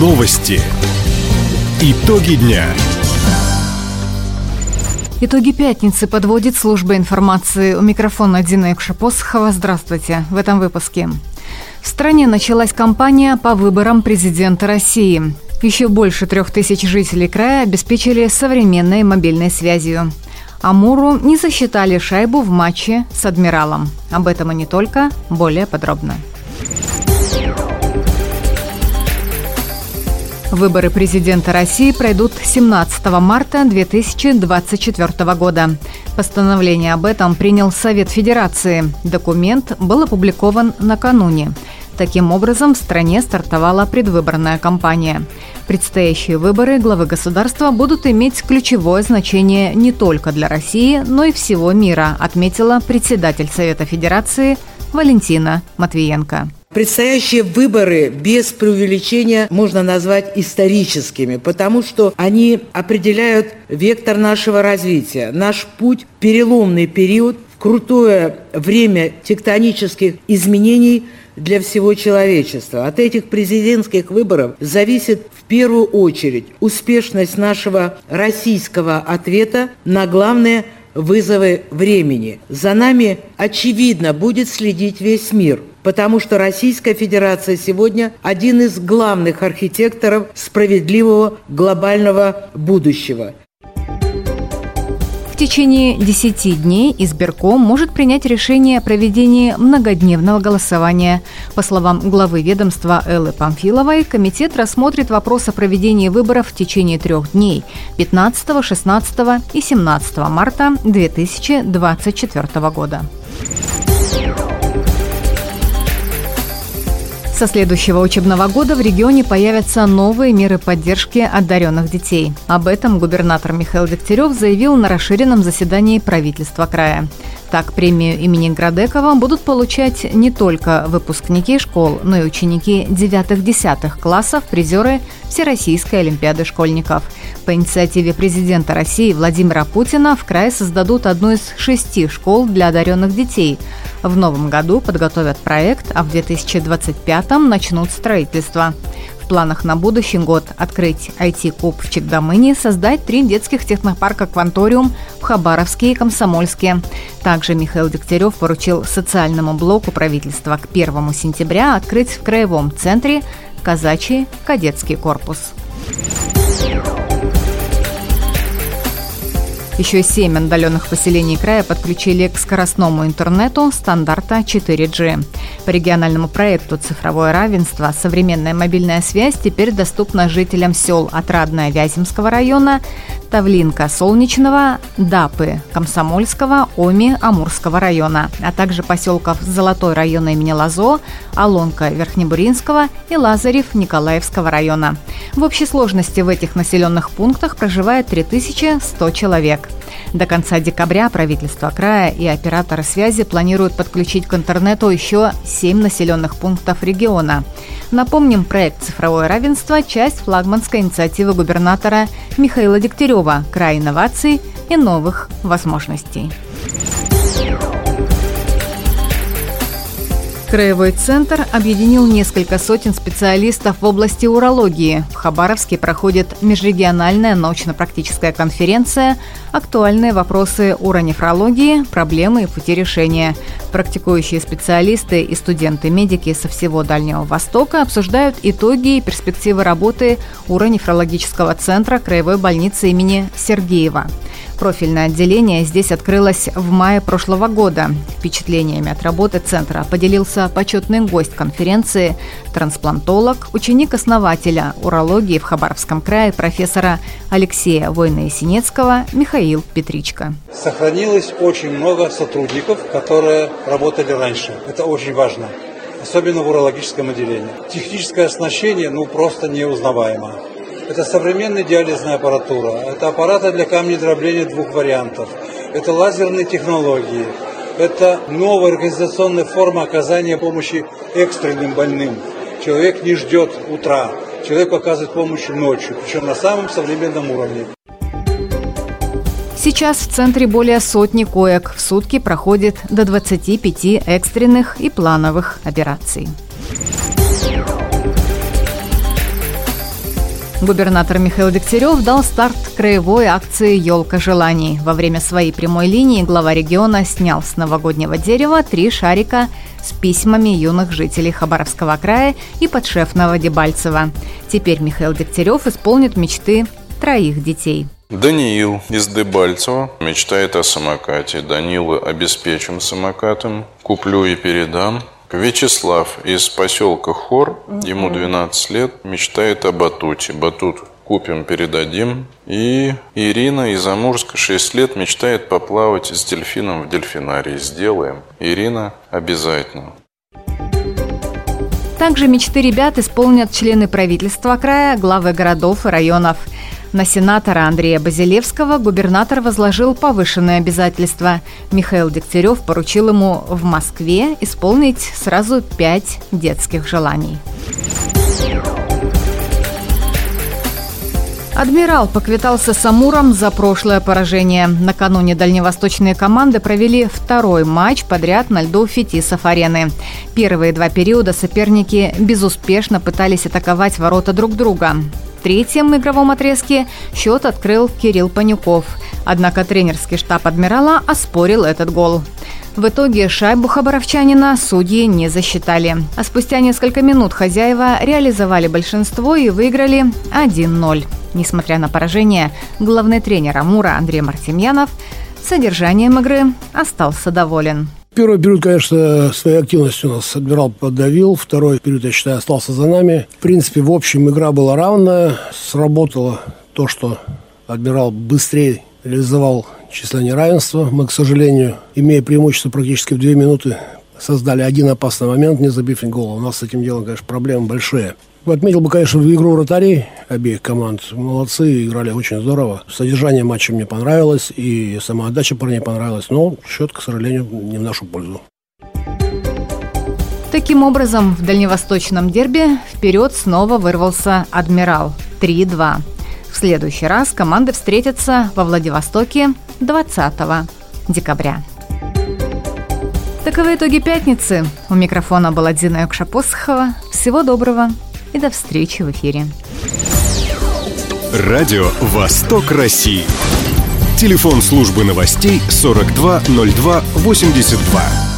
Новости. Итоги дня. Итоги пятницы подводит служба информации. У микрофона Дина Экшапосхова. Здравствуйте. В этом выпуске. В стране началась кампания по выборам президента России. Еще больше трех тысяч жителей края обеспечили современной мобильной связью. Амуру не засчитали шайбу в матче с «Адмиралом». Об этом и не только, более подробно. Выборы президента России пройдут 17 марта 2024 года. Постановление об этом принял Совет Федерации. Документ был опубликован накануне. Таким образом, в стране стартовала предвыборная кампания. Предстоящие выборы главы государства будут иметь ключевое значение не только для России, но и всего мира, отметила председатель Совета Федерации Валентина Матвиенко. Предстоящие выборы без преувеличения можно назвать историческими, потому что они определяют вектор нашего развития, наш путь, переломный период, крутое время тектонических изменений для всего человечества. От этих президентских выборов зависит в первую очередь успешность нашего российского ответа на главные вызовы времени. За нами, очевидно, будет следить весь мир – потому что Российская Федерация сегодня один из главных архитекторов справедливого глобального будущего. В течение 10 дней избирком может принять решение о проведении многодневного голосования. По словам главы ведомства Эллы Памфиловой, комитет рассмотрит вопрос о проведении выборов в течение трех дней – 15, 16 и 17 марта 2024 года. Со следующего учебного года в регионе появятся новые меры поддержки одаренных детей. Об этом губернатор Михаил Дегтярев заявил на расширенном заседании правительства края. Так, премию имени Градекова будут получать не только выпускники школ, но и ученики 9-10 классов, призеры Всероссийской Олимпиады школьников. По инициативе президента России Владимира Путина в крае создадут одну из шести школ для одаренных детей. В новом году подготовят проект, а в 2025 начнут строительство планах на будущий год открыть IT-клуб в Чекдамыне, создать три детских технопарка «Кванториум» в Хабаровске и Комсомольске. Также Михаил Дегтярев поручил социальному блоку правительства к 1 сентября открыть в Краевом центре казачий кадетский корпус. Еще семь отдаленных поселений края подключили к скоростному интернету стандарта 4G. По региональному проекту «Цифровое равенство» современная мобильная связь теперь доступна жителям сел Отрадное Вяземского района, Тавлинка Солнечного, Дапы Комсомольского, Оми Амурского района, а также поселков Золотой района имени Лазо, Алонка Верхнебуринского и Лазарев Николаевского района. В общей сложности в этих населенных пунктах проживает 3100 человек. До конца декабря правительство края и операторы связи планируют подключить к интернету еще 7 населенных пунктов региона. Напомним, проект «Цифровое равенство» – часть флагманской инициативы губернатора Михаила Дегтярева «Край инноваций и новых возможностей». Краевой центр объединил несколько сотен специалистов в области урологии. В Хабаровске проходит межрегиональная научно-практическая конференция «Актуальные вопросы уронефрологии. Проблемы и пути решения». Практикующие специалисты и студенты-медики со всего Дальнего Востока обсуждают итоги и перспективы работы уронефрологического центра Краевой больницы имени Сергеева. Профильное отделение здесь открылось в мае прошлого года. Впечатлениями от работы центра поделился почетный гость конференции, трансплантолог, ученик основателя урологии в Хабаровском крае профессора Алексея Война-Есенецкого Михаил Петричко. Сохранилось очень много сотрудников, которые работали раньше. Это очень важно особенно в урологическом отделении. Техническое оснащение, ну, просто неузнаваемо. Это современная диализная аппаратура, это аппараты для камнедробления двух вариантов, это лазерные технологии, это новая организационная форма оказания помощи экстренным больным. Человек не ждет утра, человек оказывает помощь ночью, причем на самом современном уровне. Сейчас в центре более сотни коек. В сутки проходит до 25 экстренных и плановых операций. Губернатор Михаил Дегтярев дал старт краевой акции «Елка желаний». Во время своей прямой линии глава региона снял с новогоднего дерева три шарика с письмами юных жителей Хабаровского края и подшефного Дебальцева. Теперь Михаил Дегтярев исполнит мечты троих детей. Даниил из Дебальцева мечтает о самокате. Данила обеспечим самокатом. Куплю и передам. Вячеслав из поселка Хор, ему 12 лет, мечтает о батуте. Батут купим, передадим. И Ирина из Амурска, 6 лет, мечтает поплавать с дельфином в дельфинарии. Сделаем. Ирина обязательно. Также мечты ребят исполнят члены правительства края, главы городов и районов – на сенатора Андрея Базилевского губернатор возложил повышенные обязательства. Михаил Дегтярев поручил ему в Москве исполнить сразу пять детских желаний. Адмирал поквитался с Амуром за прошлое поражение. Накануне дальневосточные команды провели второй матч подряд на льду Фетисов-арены. Первые два периода соперники безуспешно пытались атаковать ворота друг друга третьем игровом отрезке счет открыл Кирилл Панюков. Однако тренерский штаб «Адмирала» оспорил этот гол. В итоге шайбу хабаровчанина судьи не засчитали. А спустя несколько минут хозяева реализовали большинство и выиграли 1-0. Несмотря на поражение, главный тренер «Амура» Андрей Мартемьянов содержанием игры остался доволен. Первый период, конечно, своей активностью нас адмирал подавил. Второй период, я считаю, остался за нами. В принципе, в общем, игра была равная. Сработало то, что адмирал быстрее реализовал число неравенства. Мы, к сожалению, имея преимущество практически в две минуты, создали один опасный момент, не забив ни гола. У нас с этим делом, конечно, проблемы большие. Отметил бы, конечно, игру вратарей обеих команд. Молодцы, играли очень здорово. Содержание матча мне понравилось, и сама отдача парней понравилась. Но счет, к сожалению, не в нашу пользу. Таким образом, в дальневосточном дерби вперед снова вырвался «Адмирал» 3-2. В следующий раз команды встретятся во Владивостоке 20 декабря. Таковы итоги пятницы. У микрофона была Дина Юкшапосхова. Всего доброго и до встречи в эфире. Радио «Восток России». Телефон службы новостей 420282.